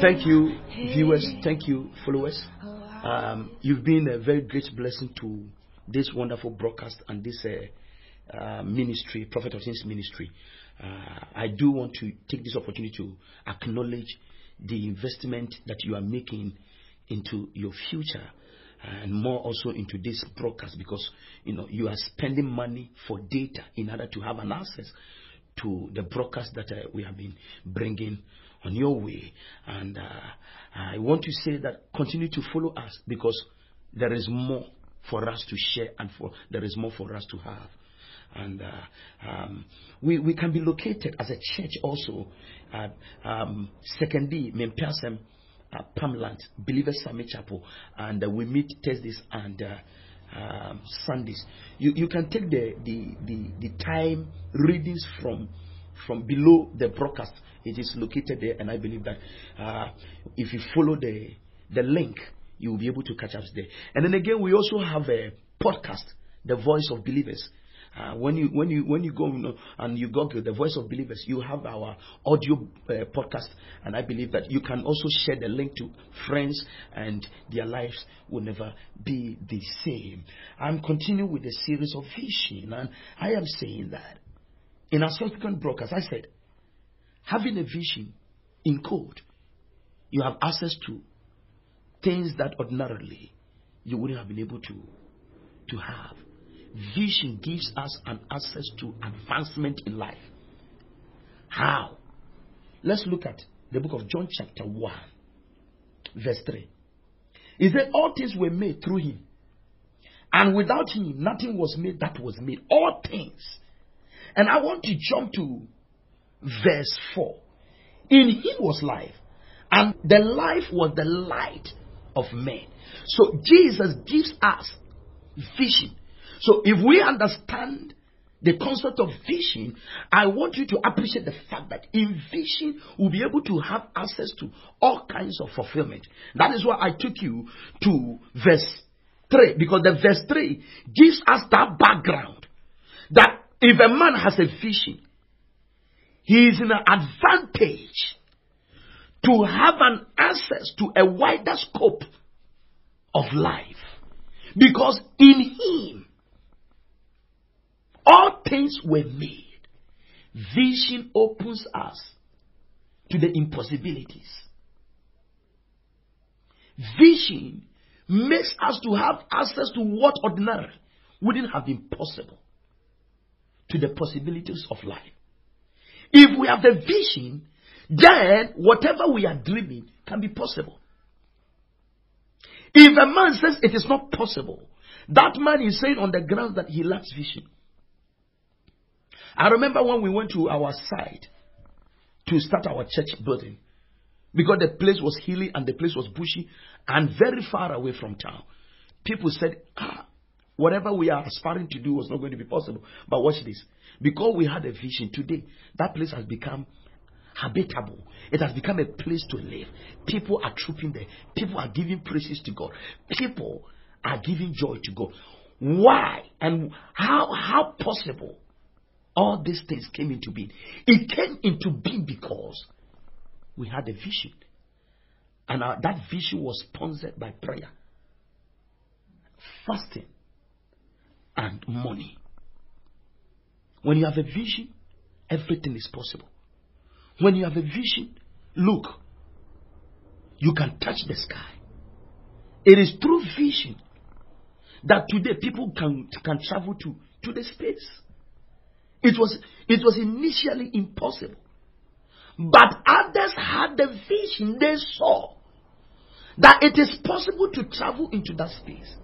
Thank you, viewers. Thank you, followers. Um, you've been a very great blessing to this wonderful broadcast and this uh, uh, ministry, Prophet of Things ministry. Uh, I do want to take this opportunity to acknowledge the investment that you are making into your future and more also into this broadcast because you know you are spending money for data in order to have an access to the broadcast that uh, we have been bringing on your way. And uh, I want to say that continue to follow us because there is more for us to share and for there is more for us to have. And uh, um, we, we can be located as a church also at um, Second D, Mempiasem, uh, Pamland, Believers Summit Chapel, and uh, we meet Thursdays and uh, um, Sundays. You, you can take the, the, the, the time readings from from below the broadcast. It is located there, and I believe that uh, if you follow the the link, you will be able to catch us there. And then again, we also have a podcast, The Voice of Believers. Uh, when you when you when you go you know, and you Google the voice of believers, you have our audio uh, podcast, and I believe that you can also share the link to friends, and their lives will never be the same. I'm continuing with the series of vision, and I am saying that in our subsequent broadcast, I said, having a vision in code, you have access to things that ordinarily you wouldn't have been able to to have. Vision gives us an access to advancement in life. How? Let's look at the book of John, chapter 1, verse 3. It said, All things were made through him, and without him, nothing was made that was made. All things. And I want to jump to verse 4. In him was life, and the life was the light of men. So Jesus gives us vision. So if we understand the concept of vision, I want you to appreciate the fact that in vision we'll be able to have access to all kinds of fulfillment. That is why I took you to verse 3, because the verse 3 gives us that background that if a man has a vision, he is in an advantage to have an access to a wider scope of life. Because in him, all things were made. Vision opens us to the impossibilities. Vision makes us to have access to what ordinary wouldn't have been possible to the possibilities of life. If we have the vision, then whatever we are dreaming can be possible. If a man says it is not possible, that man is saying on the ground that he lacks vision. I remember when we went to our site to start our church building because the place was hilly and the place was bushy and very far away from town. People said, ah, whatever we are aspiring to do was not going to be possible. But watch this. Because we had a vision today, that place has become habitable. It has become a place to live. People are trooping there. People are giving praises to God. People are giving joy to God. Why and how how possible all these things came into being? It came into being because we had a vision. And our, that vision was sponsored by prayer, fasting, and money. When you have a vision, everything is possible. When you have a vision, look, you can touch the sky. It is through vision that today people can, can travel to, to the space. It was, it was initially impossible. But others had the vision, they saw that it is possible to travel into that space.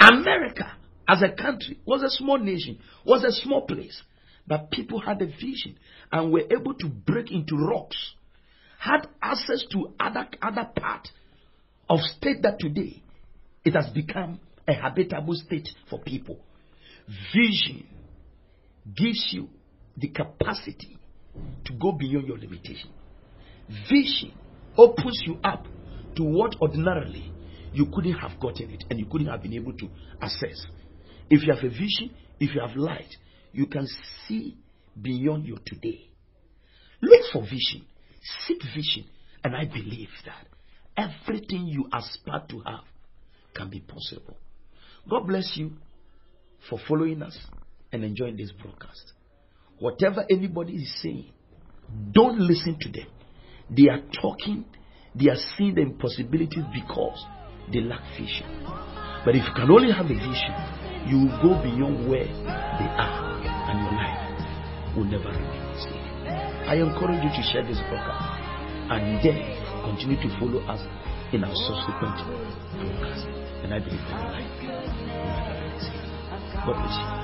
America, as a country, was a small nation, was a small place. But people had a vision and were able to break into rocks, had access to other, other part of state that today it has become a habitable state for people. Vision gives you the capacity to go beyond your limitation. Vision opens you up to what ordinarily you couldn't have gotten it and you couldn't have been able to access. If you have a vision, if you have light, you can see beyond your today. Look for vision, seek vision, and I believe that everything you aspire to have can be possible. God bless you for following us and enjoying this broadcast. Whatever anybody is saying, don't listen to them. They are talking, they are seeing the impossibilities because they lack vision. But if you can only have a vision, you will go beyond where they are, and your life will never remain the same. I encourage you to share this broadcast and then continue to follow us in our subsequent broadcast. And I believe your life. God bless you.